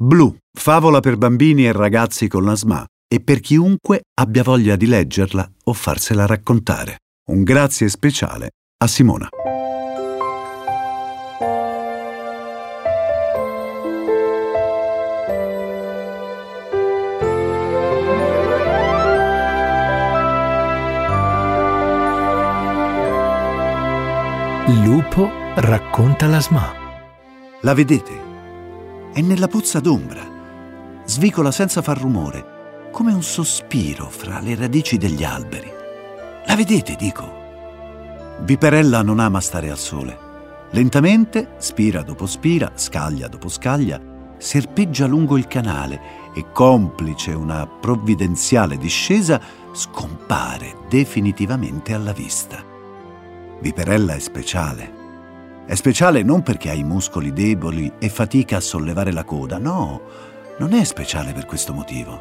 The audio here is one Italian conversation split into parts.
Blu, favola per bambini e ragazzi con la SMA e per chiunque abbia voglia di leggerla o farsela raccontare. Un grazie speciale a Simona. Lupo racconta la SMA. La vedete? È nella pozza d'ombra. Svicola senza far rumore, come un sospiro fra le radici degli alberi. La vedete, dico? Viperella non ama stare al sole. Lentamente, spira dopo spira, scaglia dopo scaglia, serpeggia lungo il canale e, complice una provvidenziale discesa, scompare definitivamente alla vista. Viperella è speciale. È speciale non perché ha i muscoli deboli e fatica a sollevare la coda, no, non è speciale per questo motivo.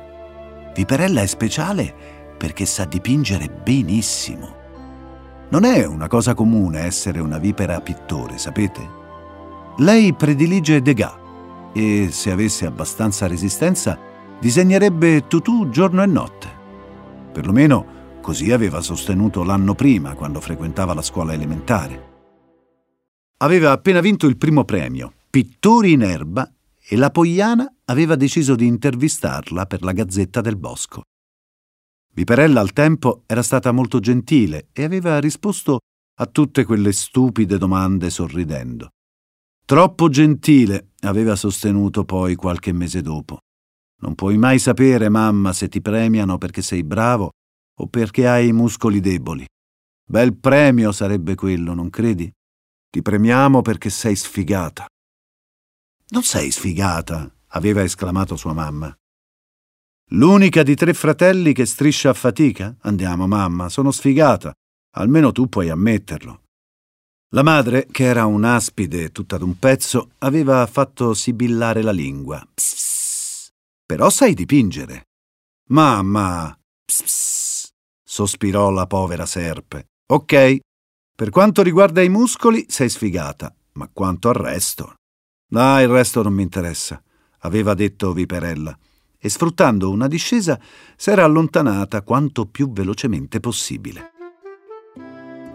Viperella è speciale perché sa dipingere benissimo. Non è una cosa comune essere una vipera pittore, sapete? Lei predilige Degas e, se avesse abbastanza resistenza, disegnerebbe tutù giorno e notte. Perlomeno Così aveva sostenuto l'anno prima, quando frequentava la scuola elementare. Aveva appena vinto il primo premio, Pittori in erba, e la Pogliana aveva deciso di intervistarla per la Gazzetta del Bosco. Viperella al tempo era stata molto gentile e aveva risposto a tutte quelle stupide domande sorridendo. Troppo gentile, aveva sostenuto poi qualche mese dopo. Non puoi mai sapere, mamma, se ti premiano perché sei bravo o perché hai i muscoli deboli. Bel premio sarebbe quello, non credi? Ti premiamo perché sei sfigata. Non sei sfigata, aveva esclamato sua mamma. L'unica di tre fratelli che striscia a fatica? Andiamo, mamma, sono sfigata. Almeno tu puoi ammetterlo. La madre, che era un'aspide tutta d'un pezzo, aveva fatto sibillare la lingua. Psss. Però sai dipingere. Mamma. Psss sospirò la povera serpe. Ok, per quanto riguarda i muscoli sei sfigata, ma quanto al resto. Ah, il resto non mi interessa, aveva detto Viperella, e sfruttando una discesa s'era allontanata quanto più velocemente possibile.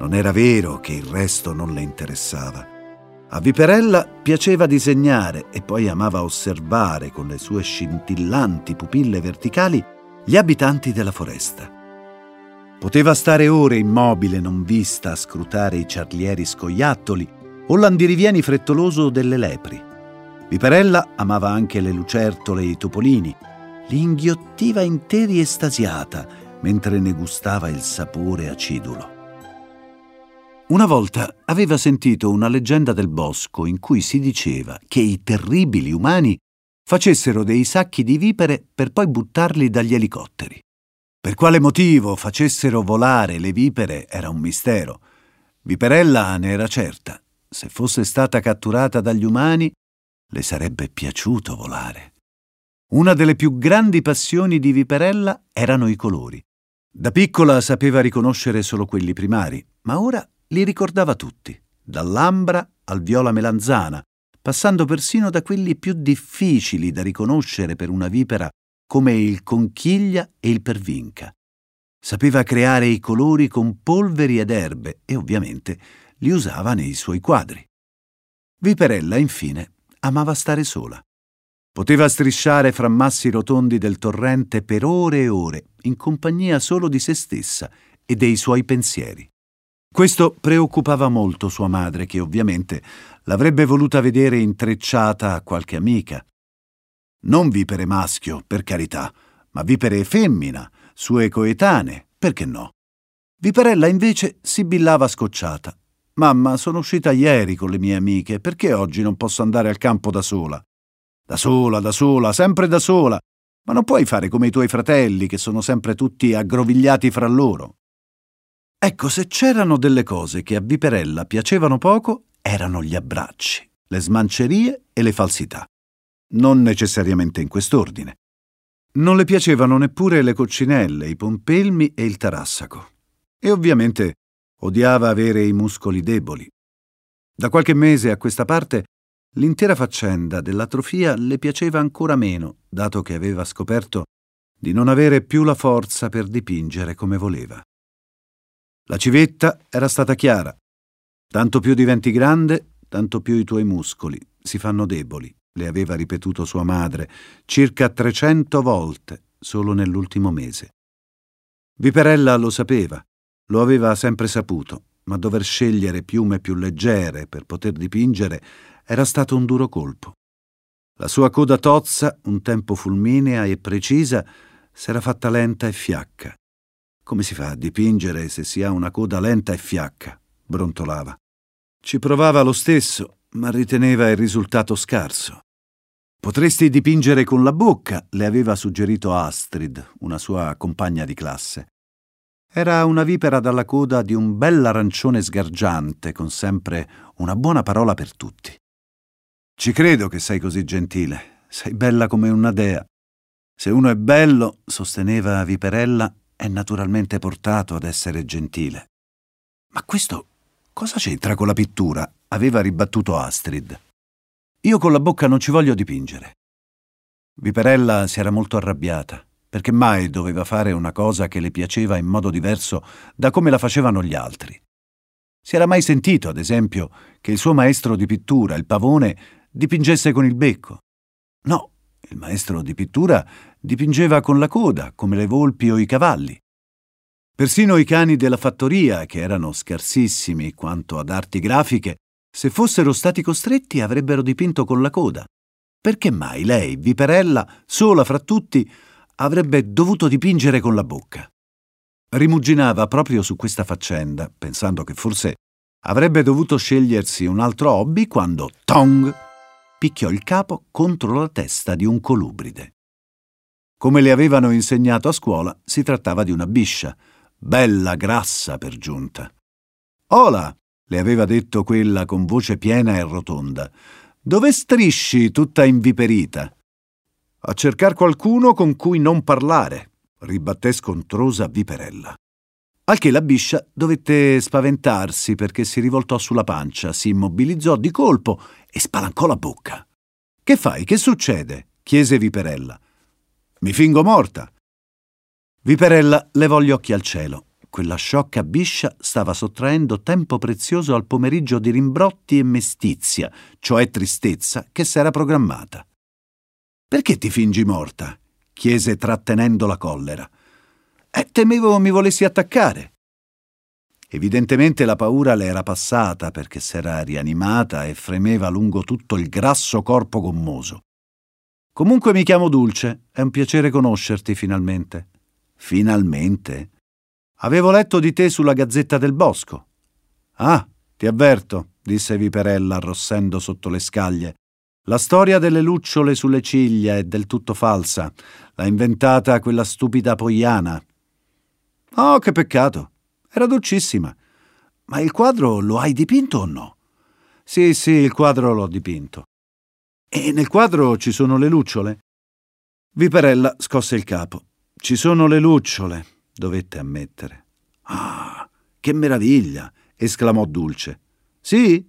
Non era vero che il resto non le interessava. A Viperella piaceva disegnare e poi amava osservare con le sue scintillanti pupille verticali gli abitanti della foresta. Poteva stare ore immobile non vista a scrutare i ciarlieri scoiattoli o l'andirivieni frettoloso delle lepri. Viperella amava anche le lucertole e i topolini. Li inghiottiva interi estasiata mentre ne gustava il sapore acidulo. Una volta aveva sentito una leggenda del bosco in cui si diceva che i terribili umani facessero dei sacchi di vipere per poi buttarli dagli elicotteri. Per quale motivo facessero volare le vipere era un mistero. Viperella ne era certa. Se fosse stata catturata dagli umani, le sarebbe piaciuto volare. Una delle più grandi passioni di Viperella erano i colori. Da piccola sapeva riconoscere solo quelli primari, ma ora li ricordava tutti, dall'ambra al viola melanzana, passando persino da quelli più difficili da riconoscere per una vipera come il conchiglia e il pervinca. Sapeva creare i colori con polveri ed erbe e ovviamente li usava nei suoi quadri. Viperella, infine, amava stare sola. Poteva strisciare fra massi rotondi del torrente per ore e ore, in compagnia solo di se stessa e dei suoi pensieri. Questo preoccupava molto sua madre, che ovviamente l'avrebbe voluta vedere intrecciata a qualche amica, non vipere maschio, per carità, ma vipere femmina, sue coetanee, perché no? Viperella invece sibillava scocciata. Mamma, sono uscita ieri con le mie amiche, perché oggi non posso andare al campo da sola? Da sola, da sola, sempre da sola. Ma non puoi fare come i tuoi fratelli, che sono sempre tutti aggrovigliati fra loro. Ecco, se c'erano delle cose che a Viperella piacevano poco, erano gli abbracci, le smancerie e le falsità non necessariamente in quest'ordine. Non le piacevano neppure le coccinelle, i pompelmi e il tarassaco. E ovviamente odiava avere i muscoli deboli. Da qualche mese a questa parte L'intera faccenda dell'atrofia le piaceva ancora meno, dato che aveva scoperto di non avere più la forza per dipingere come voleva. La civetta era stata chiara. Tanto più diventi grande, tanto più i tuoi muscoli si fanno deboli, le aveva ripetuto sua madre circa trecento volte solo nell'ultimo mese. Viperella lo sapeva, lo aveva sempre saputo, ma dover scegliere piume più leggere per poter dipingere era stato un duro colpo. La sua coda tozza, un tempo fulminea e precisa, s'era fatta lenta e fiacca. Come si fa a dipingere se si ha una coda lenta e fiacca? brontolava. Ci provava lo stesso, ma riteneva il risultato scarso. Potresti dipingere con la bocca, le aveva suggerito Astrid, una sua compagna di classe. Era una vipera dalla coda di un bell'arancione sgargiante, con sempre una buona parola per tutti. Ci credo che sei così gentile, sei bella come una dea. Se uno è bello, sosteneva Viperella, è naturalmente portato ad essere gentile. Ma questo cosa c'entra con la pittura? Aveva ribattuto Astrid. Io con la bocca non ci voglio dipingere. Viperella si era molto arrabbiata, perché mai doveva fare una cosa che le piaceva in modo diverso da come la facevano gli altri. Si era mai sentito, ad esempio, che il suo maestro di pittura, il pavone, dipingesse con il becco. No, il maestro di pittura dipingeva con la coda, come le volpi o i cavalli. Persino i cani della fattoria, che erano scarsissimi quanto ad arti grafiche, se fossero stati costretti avrebbero dipinto con la coda. Perché mai lei, Viperella, sola fra tutti, avrebbe dovuto dipingere con la bocca? Rimuginava proprio su questa faccenda, pensando che forse avrebbe dovuto scegliersi un altro hobby quando Tong picchiò il capo contro la testa di un colubride. Come le avevano insegnato a scuola, si trattava di una biscia, bella grassa per giunta. Ola! Le aveva detto quella con voce piena e rotonda. Dove strisci tutta inviperita? A cercar qualcuno con cui non parlare, ribatté scontrosa Viperella. Al che la biscia dovette spaventarsi perché si rivoltò sulla pancia, si immobilizzò di colpo e spalancò la bocca. Che fai? Che succede? chiese Viperella. Mi fingo morta. Viperella levò gli occhi al cielo quella sciocca biscia stava sottraendo tempo prezioso al pomeriggio di rimbrotti e mestizia, cioè tristezza, che s'era programmata. Perché ti fingi morta? chiese trattenendo la collera. Eh, temevo mi volessi attaccare. Evidentemente la paura le era passata perché s'era rianimata e fremeva lungo tutto il grasso corpo gommoso. Comunque mi chiamo Dulce, è un piacere conoscerti finalmente. Finalmente? Avevo letto di te sulla Gazzetta del Bosco. Ah, ti avverto, disse Viperella arrossendo sotto le scaglie. La storia delle lucciole sulle ciglia è del tutto falsa. L'ha inventata quella stupida Poiana. Oh, che peccato. Era dolcissima. Ma il quadro lo hai dipinto o no? Sì, sì, il quadro l'ho dipinto. E nel quadro ci sono le lucciole? Viperella scosse il capo. Ci sono le lucciole dovette ammettere. Ah, che meraviglia! esclamò Dulce. Sì?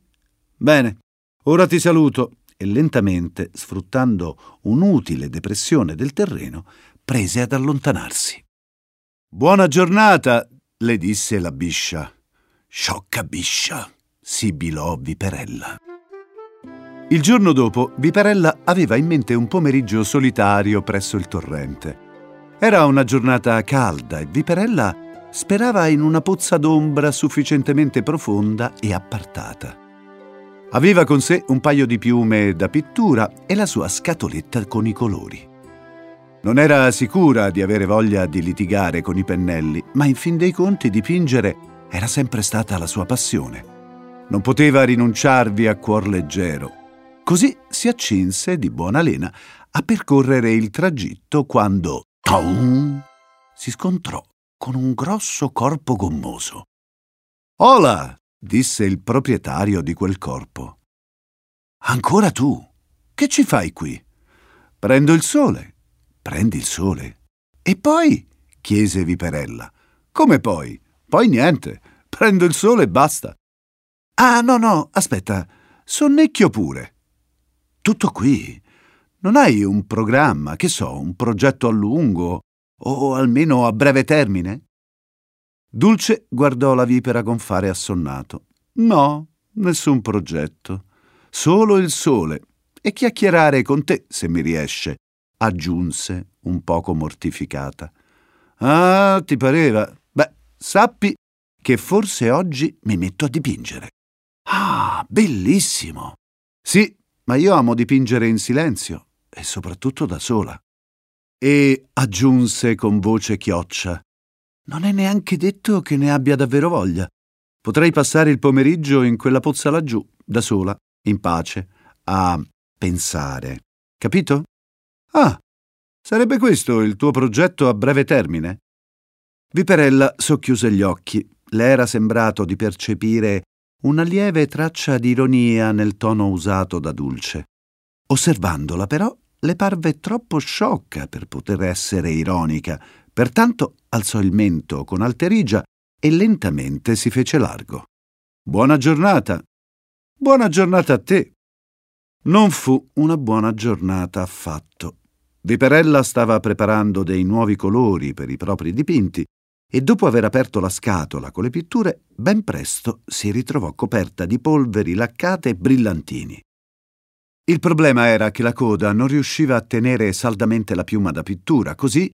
Bene, ora ti saluto. E lentamente, sfruttando un'utile depressione del terreno, prese ad allontanarsi. Buona giornata, le disse la biscia. Sciocca biscia, sibilò Viperella. Il giorno dopo, Viperella aveva in mente un pomeriggio solitario presso il torrente. Era una giornata calda e Viperella sperava in una pozza d'ombra sufficientemente profonda e appartata. Aveva con sé un paio di piume da pittura e la sua scatoletta con i colori. Non era sicura di avere voglia di litigare con i pennelli, ma in fin dei conti dipingere era sempre stata la sua passione. Non poteva rinunciarvi a cuor leggero. Così si accinse di buona lena a percorrere il tragitto quando si scontrò con un grosso corpo gommoso. Hola! disse il proprietario di quel corpo. Ancora tu? Che ci fai qui? Prendo il sole. Prendi il sole. E poi? chiese Viperella. Come poi? Poi niente. Prendo il sole e basta. Ah, no, no, aspetta. Sonnecchio pure. Tutto qui? Non hai un programma, che so, un progetto a lungo o almeno a breve termine? Dulce guardò la vipera gonfare assonnato. No, nessun progetto. Solo il sole. E chiacchierare con te, se mi riesce, aggiunse, un poco mortificata. Ah, ti pareva? Beh, sappi che forse oggi mi metto a dipingere. Ah, bellissimo! Sì, ma io amo dipingere in silenzio e soprattutto da sola. E aggiunse con voce chioccia: Non è neanche detto che ne abbia davvero voglia. Potrei passare il pomeriggio in quella pozza laggiù, da sola, in pace, a pensare. Capito? Ah, sarebbe questo il tuo progetto a breve termine? Viperella socchiuse gli occhi. Le era sembrato di percepire una lieve traccia di ironia nel tono usato da Dulce. Osservandola però, le parve troppo sciocca per poter essere ironica, pertanto alzò il mento con alterigia e lentamente si fece largo. Buona giornata. Buona giornata a te. Non fu una buona giornata affatto. Viperella stava preparando dei nuovi colori per i propri dipinti e dopo aver aperto la scatola con le pitture, ben presto si ritrovò coperta di polveri laccate e brillantini. Il problema era che la coda non riusciva a tenere saldamente la piuma da pittura, così,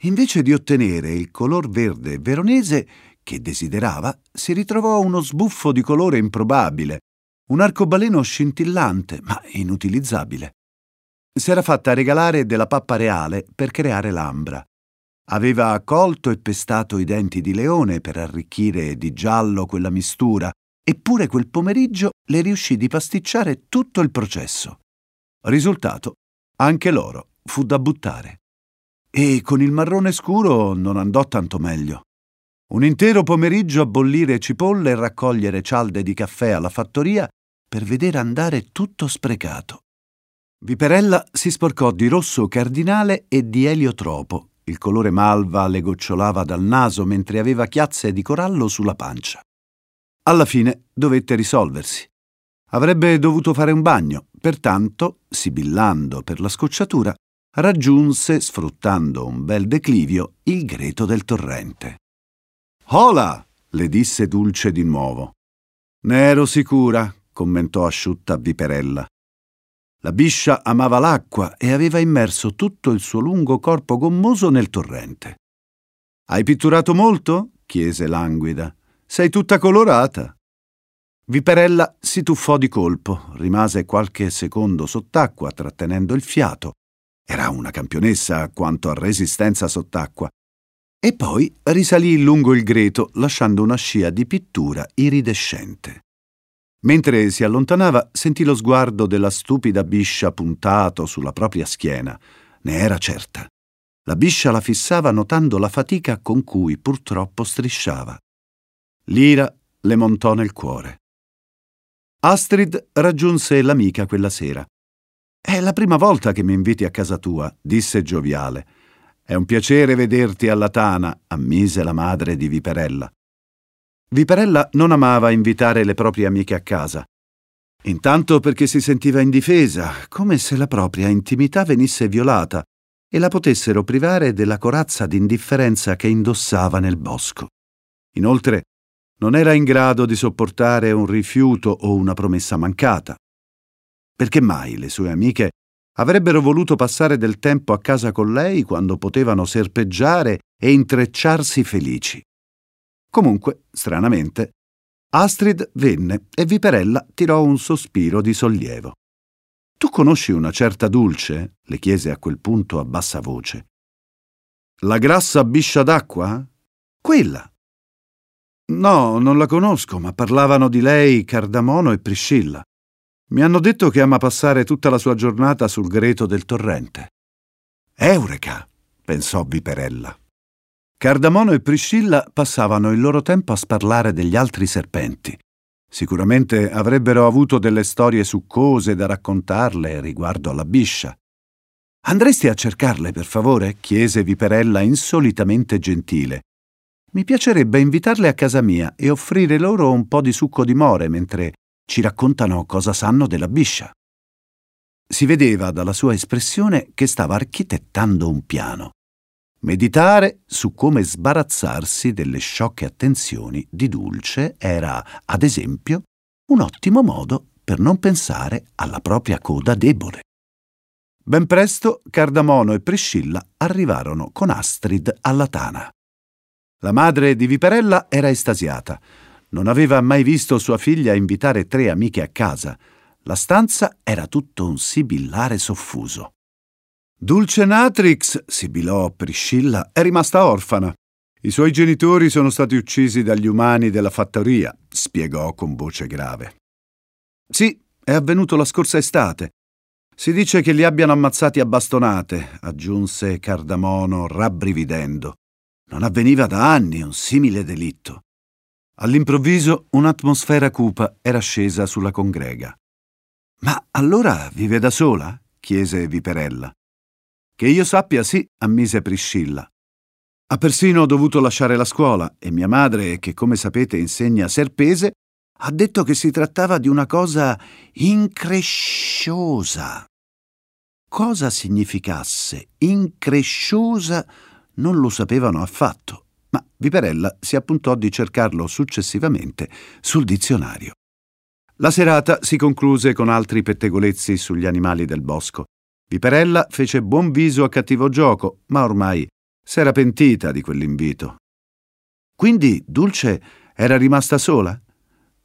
invece di ottenere il color verde veronese che desiderava, si ritrovò uno sbuffo di colore improbabile, un arcobaleno scintillante, ma inutilizzabile. S'era fatta regalare della pappa reale per creare l'ambra. Aveva colto e pestato i denti di leone per arricchire di giallo quella mistura, eppure quel pomeriggio le riuscì di pasticciare tutto il processo. Risultato, anche l'oro fu da buttare. E con il marrone scuro non andò tanto meglio. Un intero pomeriggio a bollire cipolle e raccogliere cialde di caffè alla fattoria per vedere andare tutto sprecato. Viperella si sporcò di rosso cardinale e di eliotropo. Il colore malva le gocciolava dal naso mentre aveva chiazze di corallo sulla pancia. Alla fine dovette risolversi. Avrebbe dovuto fare un bagno, pertanto, sibillando per la scocciatura, raggiunse, sfruttando un bel declivio, il greto del torrente. Hola! le disse Dulce di nuovo. Ne ero sicura, commentò asciutta Viperella. La biscia amava l'acqua e aveva immerso tutto il suo lungo corpo gommoso nel torrente. Hai pitturato molto? chiese languida. Sei tutta colorata. Viperella si tuffò di colpo, rimase qualche secondo sott'acqua trattenendo il fiato. Era una campionessa quanto a resistenza sott'acqua. E poi risalì lungo il greto, lasciando una scia di pittura iridescente. Mentre si allontanava, sentì lo sguardo della stupida biscia puntato sulla propria schiena. Ne era certa. La biscia la fissava notando la fatica con cui purtroppo strisciava. L'ira le montò nel cuore. Astrid raggiunse l'amica quella sera. È la prima volta che mi inviti a casa tua, disse gioviale. È un piacere vederti alla tana, ammise la madre di Viperella. Viperella non amava invitare le proprie amiche a casa. Intanto perché si sentiva indifesa, come se la propria intimità venisse violata e la potessero privare della corazza d'indifferenza che indossava nel bosco. Inoltre, non era in grado di sopportare un rifiuto o una promessa mancata. Perché mai le sue amiche avrebbero voluto passare del tempo a casa con lei quando potevano serpeggiare e intrecciarsi felici? Comunque, stranamente, Astrid venne e Viperella tirò un sospiro di sollievo. Tu conosci una certa Dulce? le chiese a quel punto a bassa voce. La grassa biscia d'acqua? Quella, No, non la conosco, ma parlavano di lei Cardamono e Priscilla. Mi hanno detto che ama passare tutta la sua giornata sul greto del torrente. Eureka! pensò Viperella. Cardamono e Priscilla passavano il loro tempo a sparlare degli altri serpenti. Sicuramente avrebbero avuto delle storie succose da raccontarle riguardo alla biscia. Andresti a cercarle, per favore? chiese Viperella insolitamente gentile, mi piacerebbe invitarle a casa mia e offrire loro un po' di succo di more mentre ci raccontano cosa sanno della biscia. Si vedeva dalla sua espressione che stava architettando un piano. Meditare su come sbarazzarsi delle sciocche attenzioni di Dulce era, ad esempio, un ottimo modo per non pensare alla propria coda debole. Ben presto Cardamono e Priscilla arrivarono con Astrid alla tana. La madre di Viperella era estasiata. Non aveva mai visto sua figlia invitare tre amiche a casa. La stanza era tutto un sibillare soffuso. Dulce Natrix, sibilò Priscilla, è rimasta orfana. I suoi genitori sono stati uccisi dagli umani della fattoria, spiegò con voce grave. Sì, è avvenuto la scorsa estate. Si dice che li abbiano ammazzati a bastonate, aggiunse Cardamono rabbrividendo. Non avveniva da anni un simile delitto. All'improvviso un'atmosfera cupa era scesa sulla congrega. Ma allora vive da sola? chiese Viperella. Che io sappia sì, ammise Priscilla. Ha persino dovuto lasciare la scuola e mia madre, che come sapete insegna serpese, ha detto che si trattava di una cosa incresciosa. Cosa significasse incresciosa non lo sapevano affatto, ma Viperella si appuntò di cercarlo successivamente sul dizionario. La serata si concluse con altri pettegolezzi sugli animali del bosco. Viperella fece buon viso a cattivo gioco, ma ormai s'era pentita di quell'invito. Quindi Dulce era rimasta sola?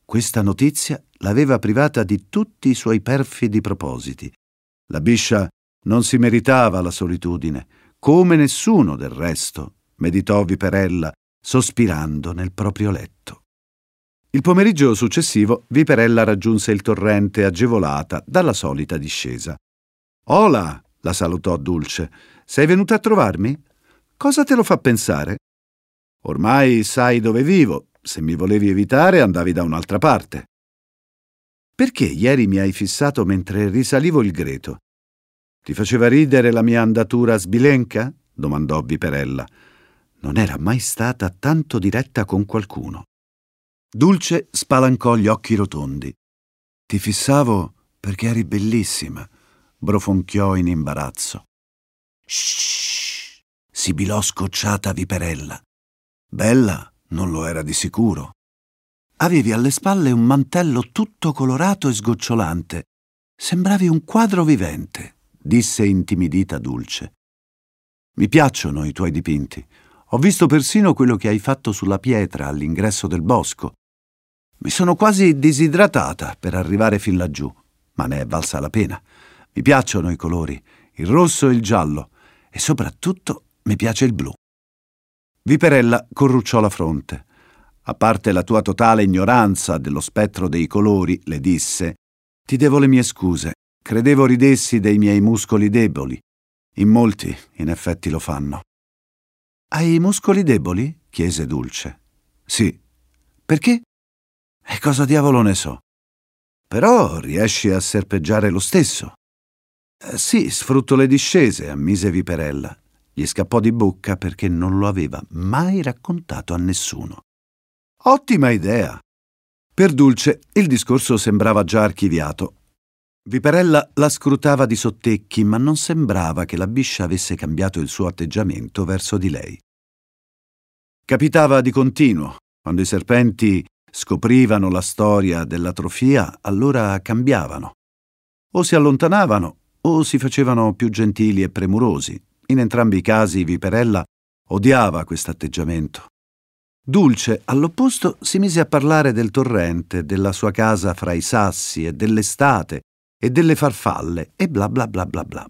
Questa notizia l'aveva privata di tutti i suoi perfidi propositi. La biscia non si meritava la solitudine, come nessuno del resto, meditò Viperella, sospirando nel proprio letto. Il pomeriggio successivo Viperella raggiunse il torrente agevolata dalla solita discesa. Ola, la salutò Dulce. Sei venuta a trovarmi? Cosa te lo fa pensare? Ormai sai dove vivo. Se mi volevi evitare andavi da un'altra parte. Perché ieri mi hai fissato mentre risalivo il greto? Ti faceva ridere la mia andatura sbilenca? domandò Viperella. Non era mai stata tanto diretta con qualcuno. Dulce spalancò gli occhi rotondi. Ti fissavo perché eri bellissima, brofonchiò in imbarazzo. Shh! sibilò scocciata Viperella. Bella non lo era di sicuro. Avevi alle spalle un mantello tutto colorato e sgocciolante. Sembravi un quadro vivente disse intimidita Dulce. Mi piacciono i tuoi dipinti. Ho visto persino quello che hai fatto sulla pietra all'ingresso del bosco. Mi sono quasi disidratata per arrivare fin laggiù, ma ne è valsa la pena. Mi piacciono i colori, il rosso e il giallo, e soprattutto mi piace il blu. Viperella corrucciò la fronte. A parte la tua totale ignoranza dello spettro dei colori, le disse, ti devo le mie scuse. Credevo ridessi dei miei muscoli deboli. In molti, in effetti, lo fanno. Hai i muscoli deboli? chiese Dulce. Sì. Perché? E cosa diavolo ne so? Però riesci a serpeggiare lo stesso. Eh, sì, sfrutto le discese, ammise Viperella. Gli scappò di bocca perché non lo aveva mai raccontato a nessuno. Ottima idea! Per Dulce il discorso sembrava già archiviato Viperella la scrutava di sottecchi, ma non sembrava che la biscia avesse cambiato il suo atteggiamento verso di lei. Capitava di continuo. Quando i serpenti scoprivano la storia dell'atrofia, allora cambiavano. O si allontanavano o si facevano più gentili e premurosi. In entrambi i casi Viperella odiava questo atteggiamento. Dulce, all'opposto, si mise a parlare del torrente, della sua casa fra i sassi e dell'estate e delle farfalle e bla bla bla bla bla.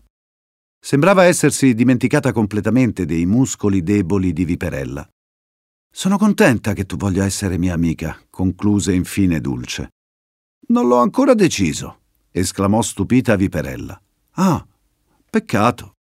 Sembrava essersi dimenticata completamente dei muscoli deboli di Viperella. Sono contenta che tu voglia essere mia amica, concluse infine Dulce. Non l'ho ancora deciso, esclamò stupita Viperella. Ah, peccato.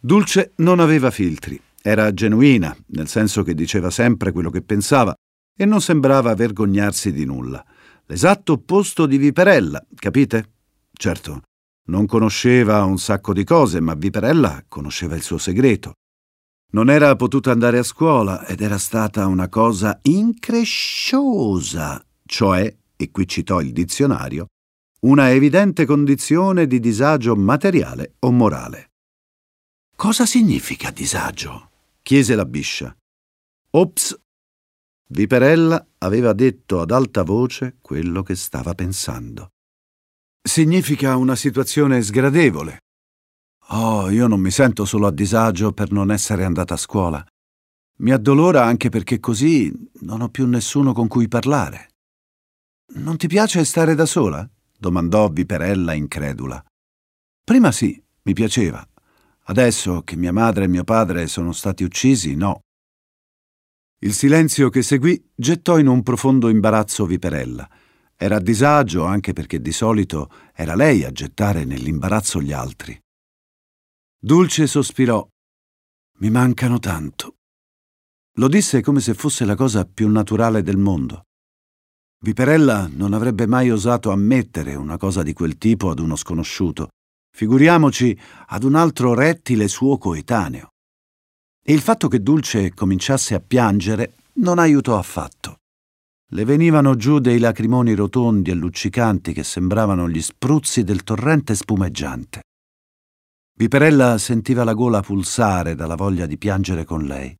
Dulce non aveva filtri, era genuina, nel senso che diceva sempre quello che pensava e non sembrava vergognarsi di nulla. L'esatto opposto di Viperella, capite? Certo, non conosceva un sacco di cose, ma Viperella conosceva il suo segreto. Non era potuta andare a scuola ed era stata una cosa incresciosa, cioè, e qui citò il dizionario, una evidente condizione di disagio materiale o morale. Cosa significa disagio? chiese la biscia. Ops! Viperella aveva detto ad alta voce quello che stava pensando. Significa una situazione sgradevole. Oh, io non mi sento solo a disagio per non essere andata a scuola. Mi addolora anche perché così non ho più nessuno con cui parlare. Non ti piace stare da sola? domandò Viperella incredula. Prima sì, mi piaceva. Adesso che mia madre e mio padre sono stati uccisi, no. Il silenzio che seguì gettò in un profondo imbarazzo Viperella. Era a disagio anche perché di solito era lei a gettare nell'imbarazzo gli altri. Dulce sospirò. Mi mancano tanto. Lo disse come se fosse la cosa più naturale del mondo. Viperella non avrebbe mai osato ammettere una cosa di quel tipo ad uno sconosciuto, figuriamoci ad un altro rettile suo coetaneo. E il fatto che Dulce cominciasse a piangere non aiutò affatto. Le venivano giù dei lacrimoni rotondi e luccicanti che sembravano gli spruzzi del torrente spumeggiante. Viperella sentiva la gola pulsare dalla voglia di piangere con lei.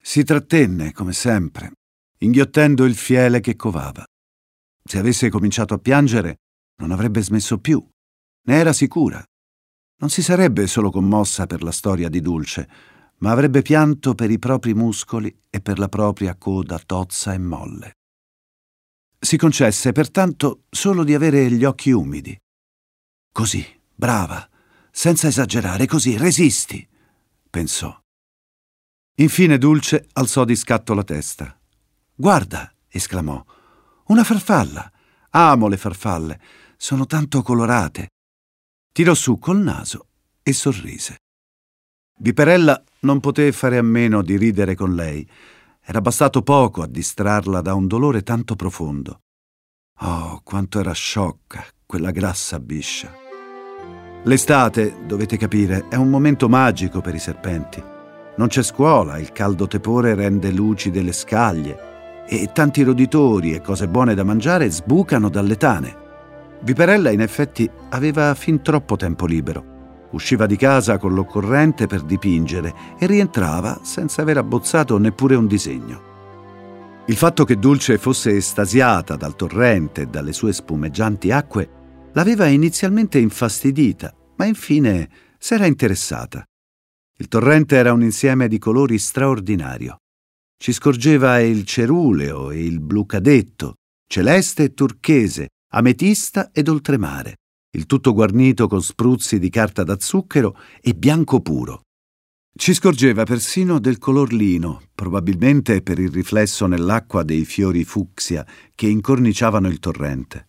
Si trattenne, come sempre, inghiottendo il fiele che covava. Se avesse cominciato a piangere, non avrebbe smesso più. Ne era sicura. Non si sarebbe solo commossa per la storia di Dulce, ma avrebbe pianto per i propri muscoli e per la propria coda tozza e molle. Si concesse pertanto solo di avere gli occhi umidi. Così, brava, senza esagerare, così, resisti, pensò. Infine Dulce alzò di scatto la testa. Guarda, esclamò, una farfalla. Amo le farfalle, sono tanto colorate. Tirò su col naso e sorrise. Viperella non poté fare a meno di ridere con lei. Era bastato poco a distrarla da un dolore tanto profondo. Oh, quanto era sciocca quella grassa biscia. L'estate, dovete capire, è un momento magico per i serpenti. Non c'è scuola, il caldo tepore rende lucide le scaglie e tanti roditori e cose buone da mangiare sbucano dalle tane. Viperella in effetti aveva fin troppo tempo libero. Usciva di casa con l'occorrente per dipingere e rientrava senza aver abbozzato neppure un disegno. Il fatto che Dulce fosse estasiata dal torrente e dalle sue spumeggianti acque l'aveva inizialmente infastidita, ma infine s'era interessata. Il torrente era un insieme di colori straordinario. Ci scorgeva il ceruleo e il blu cadetto, celeste e turchese, ametista ed oltremare, il tutto guarnito con spruzzi di carta da zucchero e bianco puro. Ci scorgeva persino del color lino, probabilmente per il riflesso nell'acqua dei fiori fucsia che incorniciavano il torrente.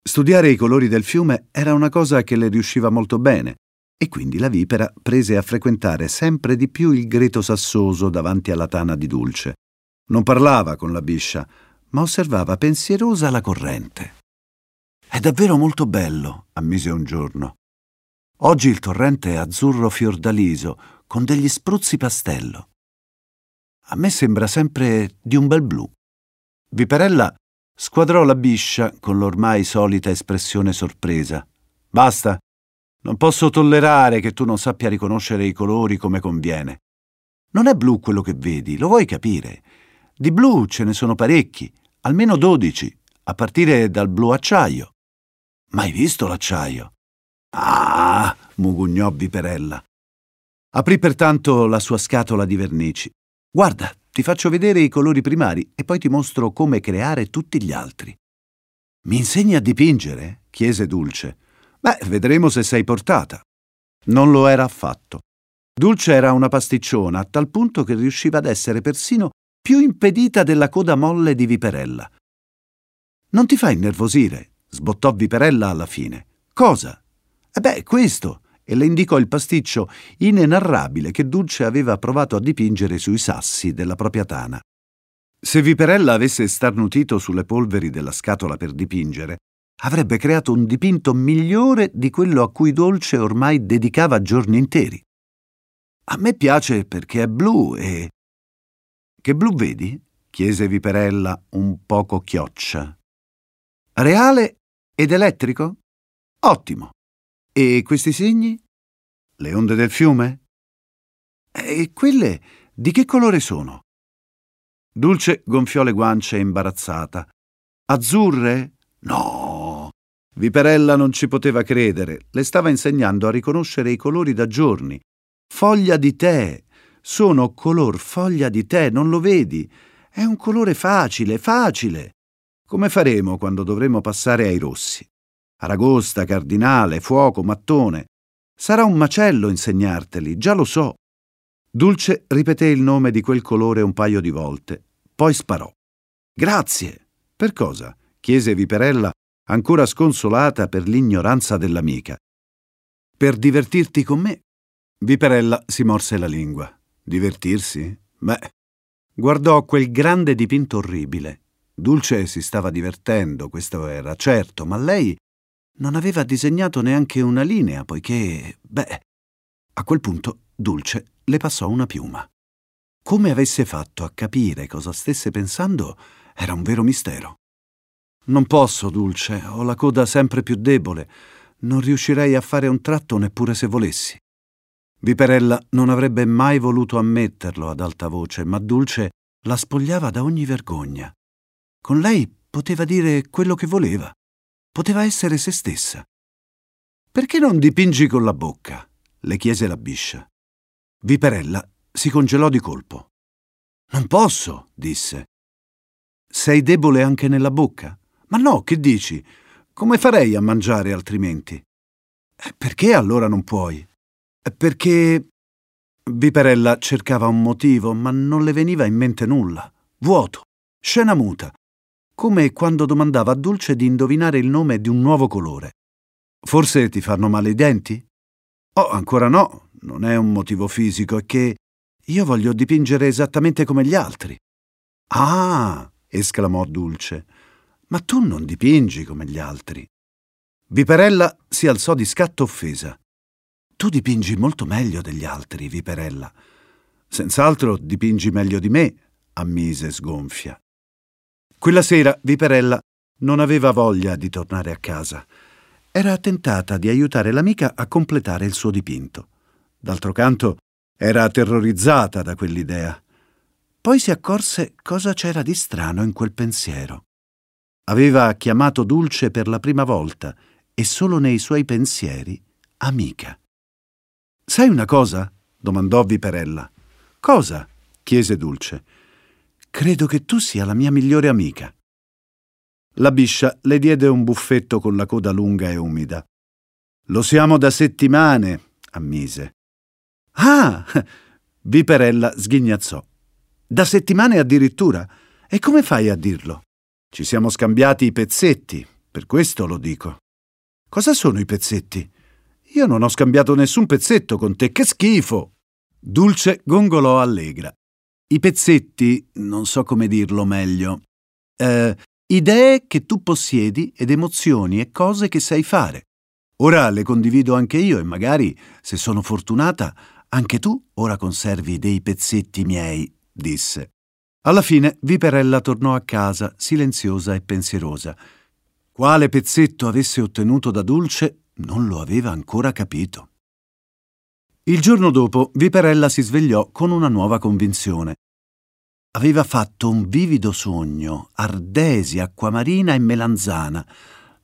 Studiare i colori del fiume era una cosa che le riusciva molto bene, e quindi la vipera prese a frequentare sempre di più il greto sassoso davanti alla tana di Dulce. Non parlava con la biscia, ma osservava pensierosa la corrente. È davvero molto bello, ammise un giorno. Oggi il torrente è azzurro fiordaliso, con degli spruzzi pastello. A me sembra sempre di un bel blu. Viperella squadrò la biscia con l'ormai solita espressione sorpresa. Basta, non posso tollerare che tu non sappia riconoscere i colori come conviene. Non è blu quello che vedi, lo vuoi capire? Di blu ce ne sono parecchi, almeno dodici, a partire dal blu acciaio. Mai visto l'acciaio? Ah, mugugnò Viperella. Aprì pertanto la sua scatola di vernici. Guarda, ti faccio vedere i colori primari e poi ti mostro come creare tutti gli altri. Mi insegni a dipingere? chiese Dulce. Beh, vedremo se sei portata. Non lo era affatto. Dulce era una pasticciona a tal punto che riusciva ad essere persino più impedita della coda molle di Viperella. Non ti fa innervosire, sbottò Viperella alla fine. Cosa? E beh, questo. E le indicò il pasticcio inenarrabile che Dulce aveva provato a dipingere sui sassi della propria tana. Se Viperella avesse starnutito sulle polveri della scatola per dipingere, avrebbe creato un dipinto migliore di quello a cui Dolce ormai dedicava giorni interi. A me piace perché è blu e... Che blu vedi? chiese Viperella un poco chioccia. Reale Ed elettrico? Ottimo. E questi segni? Le onde del fiume? E quelle di che colore sono? Dulce gonfiò le guance imbarazzata. Azzurre? No. Viperella non ci poteva credere. Le stava insegnando a riconoscere i colori da giorni. Foglia di tè. Sono color foglia di tè, non lo vedi? È un colore facile, facile. Come faremo quando dovremo passare ai rossi? Aragosta, cardinale, fuoco, mattone. Sarà un macello insegnarteli, già lo so. Dulce ripeté il nome di quel colore un paio di volte, poi sparò. Grazie. Per cosa? chiese Viperella, ancora sconsolata per l'ignoranza dell'amica. Per divertirti con me. Viperella si morse la lingua. Divertirsi? Beh, guardò quel grande dipinto orribile. Dulce si stava divertendo, questo era certo, ma lei non aveva disegnato neanche una linea, poiché, beh, a quel punto Dulce le passò una piuma. Come avesse fatto a capire cosa stesse pensando era un vero mistero. Non posso, Dulce, ho la coda sempre più debole. Non riuscirei a fare un tratto neppure se volessi. Viperella non avrebbe mai voluto ammetterlo ad alta voce, ma Dulce la spogliava da ogni vergogna. Con lei poteva dire quello che voleva. Poteva essere se stessa. Perché non dipingi con la bocca? le chiese la biscia. Viperella si congelò di colpo. Non posso, disse. Sei debole anche nella bocca? Ma no, che dici? Come farei a mangiare altrimenti? Eh, perché allora non puoi? Eh, perché. Viperella cercava un motivo, ma non le veniva in mente nulla. Vuoto, scena muta, come quando domandava a Dulce di indovinare il nome di un nuovo colore. Forse ti fanno male i denti? Oh, ancora no, non è un motivo fisico, è che io voglio dipingere esattamente come gli altri. Ah, esclamò Dulce, ma tu non dipingi come gli altri. Viperella si alzò di scatto offesa. Tu dipingi molto meglio degli altri, Viperella. Senz'altro dipingi meglio di me, ammise sgonfia. Quella sera Viperella non aveva voglia di tornare a casa. Era tentata di aiutare l'amica a completare il suo dipinto. D'altro canto, era terrorizzata da quell'idea. Poi si accorse cosa c'era di strano in quel pensiero. Aveva chiamato Dulce per la prima volta e solo nei suoi pensieri amica. Sai una cosa? domandò Viperella. Cosa? chiese Dulce. Credo che tu sia la mia migliore amica. La biscia le diede un buffetto con la coda lunga e umida. Lo siamo da settimane, ammise. Ah! Viperella sghignazzò. Da settimane addirittura? E come fai a dirlo? Ci siamo scambiati i pezzetti, per questo lo dico. Cosa sono i pezzetti? Io non ho scambiato nessun pezzetto con te, che schifo! Dulce gongolò allegra. I pezzetti, non so come dirlo meglio. Eh, idee che tu possiedi ed emozioni e cose che sai fare. Ora le condivido anche io e magari, se sono fortunata, anche tu ora conservi dei pezzetti miei, disse. Alla fine Viperella tornò a casa, silenziosa e pensierosa. Quale pezzetto avesse ottenuto da Dulce non lo aveva ancora capito. Il giorno dopo Viperella si svegliò con una nuova convinzione. Aveva fatto un vivido sogno, ardesi, acquamarina e melanzana.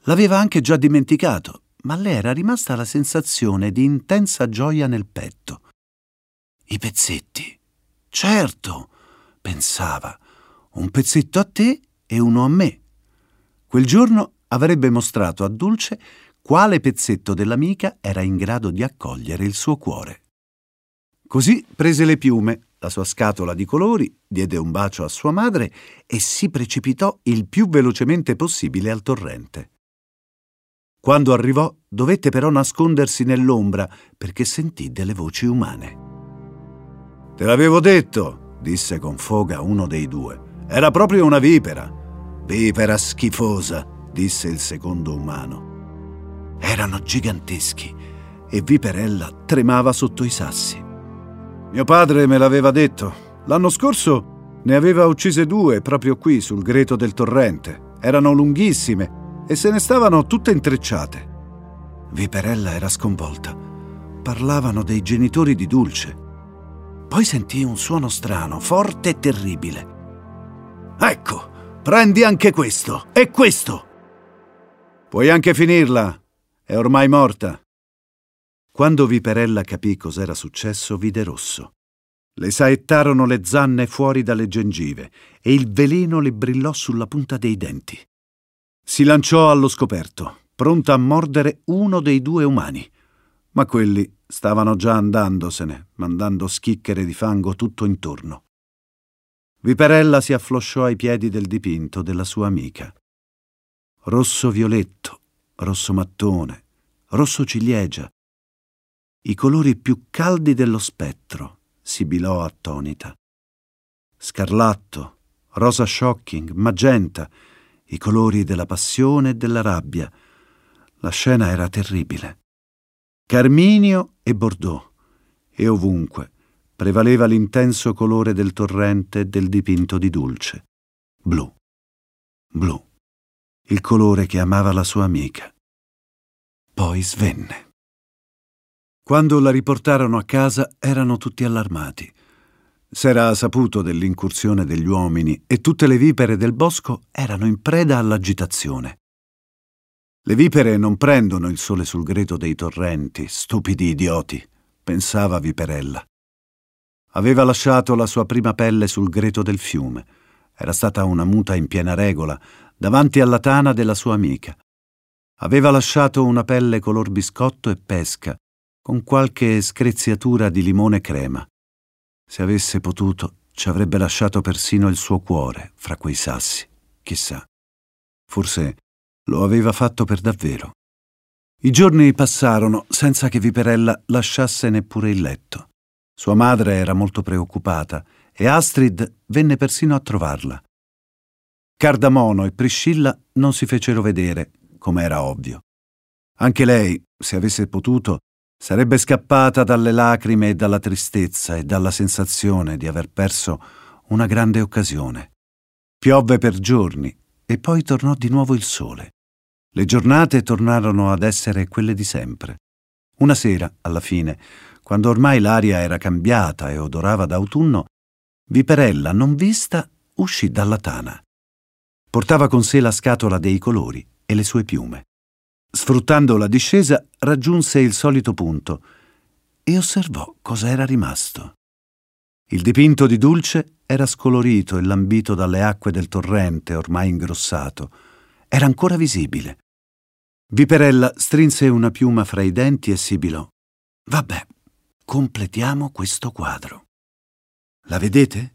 L'aveva anche già dimenticato, ma le era rimasta la sensazione di intensa gioia nel petto. I pezzetti. Certo, pensava, un pezzetto a te e uno a me. Quel giorno avrebbe mostrato a Dulce quale pezzetto dell'amica era in grado di accogliere il suo cuore. Così prese le piume, la sua scatola di colori, diede un bacio a sua madre e si precipitò il più velocemente possibile al torrente. Quando arrivò, dovette però nascondersi nell'ombra perché sentì delle voci umane. Te l'avevo detto, disse con foga uno dei due. Era proprio una vipera. Vipera schifosa, disse il secondo umano. Erano giganteschi e Viperella tremava sotto i sassi. Mio padre me l'aveva detto. L'anno scorso ne aveva uccise due proprio qui sul greto del torrente. Erano lunghissime e se ne stavano tutte intrecciate. Viperella era sconvolta. Parlavano dei genitori di Dulce. Poi sentì un suono strano, forte e terribile. Ecco, prendi anche questo e questo. Puoi anche finirla. È ormai morta. Quando Viperella capì cos'era successo, vide rosso. Le saettarono le zanne fuori dalle gengive e il veleno le brillò sulla punta dei denti. Si lanciò allo scoperto, pronta a mordere uno dei due umani. Ma quelli stavano già andandosene, mandando schichere di fango tutto intorno. Viperella si afflosciò ai piedi del dipinto della sua amica. Rosso violetto, rosso mattone, rosso ciliegia, i colori più caldi dello spettro, sibilò attonita. Scarlatto, rosa shocking, magenta, i colori della passione e della rabbia. La scena era terribile. Carminio e Bordeaux, e ovunque prevaleva l'intenso colore del torrente e del dipinto di Dulce. Blu. Blu. Il colore che amava la sua amica. Poi svenne. Quando la riportarono a casa erano tutti allarmati. S'era saputo dell'incursione degli uomini e tutte le vipere del bosco erano in preda all'agitazione. Le vipere non prendono il sole sul greto dei torrenti, stupidi idioti, pensava Viperella. Aveva lasciato la sua prima pelle sul greto del fiume. Era stata una muta in piena regola, davanti alla tana della sua amica. Aveva lasciato una pelle color biscotto e pesca, con qualche screziatura di limone crema. Se avesse potuto, ci avrebbe lasciato persino il suo cuore fra quei sassi, chissà. Forse lo aveva fatto per davvero. I giorni passarono senza che Viperella lasciasse neppure il letto. Sua madre era molto preoccupata e Astrid venne persino a trovarla. Cardamono e Priscilla non si fecero vedere, come era ovvio. Anche lei, se avesse potuto, Sarebbe scappata dalle lacrime e dalla tristezza e dalla sensazione di aver perso una grande occasione. Piovve per giorni e poi tornò di nuovo il sole. Le giornate tornarono ad essere quelle di sempre. Una sera, alla fine, quando ormai l'aria era cambiata e odorava d'autunno, Viperella, non vista, uscì dalla tana. Portava con sé la scatola dei colori e le sue piume. Sfruttando la discesa, raggiunse il solito punto e osservò cosa era rimasto. Il dipinto di Dulce era scolorito e lambito dalle acque del torrente, ormai ingrossato. Era ancora visibile. Viperella strinse una piuma fra i denti e sibilò. Vabbè, completiamo questo quadro. La vedete?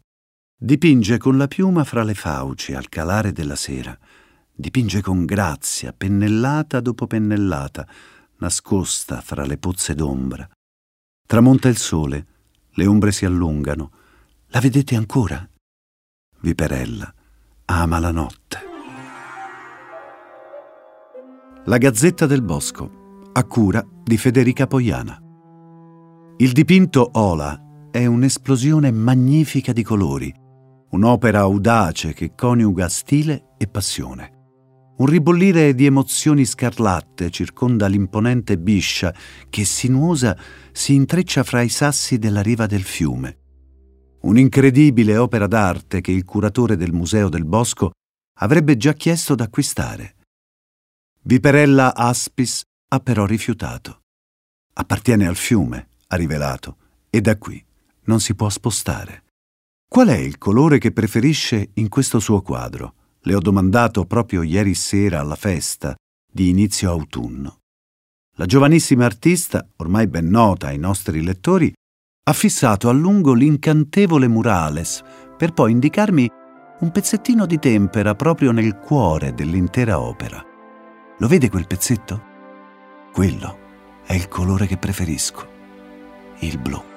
Dipinge con la piuma fra le fauci al calare della sera Dipinge con grazia, pennellata dopo pennellata, nascosta fra le pozze d'ombra. Tramonta il sole, le ombre si allungano. La vedete ancora? Viperella ama la notte. La Gazzetta del Bosco, a cura di Federica Poiana. Il dipinto Ola è un'esplosione magnifica di colori, un'opera audace che coniuga stile e passione. Un ribollire di emozioni scarlatte circonda l'imponente biscia che sinuosa si intreccia fra i sassi della riva del fiume. Un'incredibile opera d'arte che il curatore del Museo del Bosco avrebbe già chiesto d'acquistare. Viperella Aspis ha però rifiutato. Appartiene al fiume, ha rivelato, e da qui non si può spostare. Qual è il colore che preferisce in questo suo quadro? Le ho domandato proprio ieri sera alla festa di inizio autunno. La giovanissima artista, ormai ben nota ai nostri lettori, ha fissato a lungo l'incantevole murales per poi indicarmi un pezzettino di tempera proprio nel cuore dell'intera opera. Lo vede quel pezzetto? Quello è il colore che preferisco, il blu.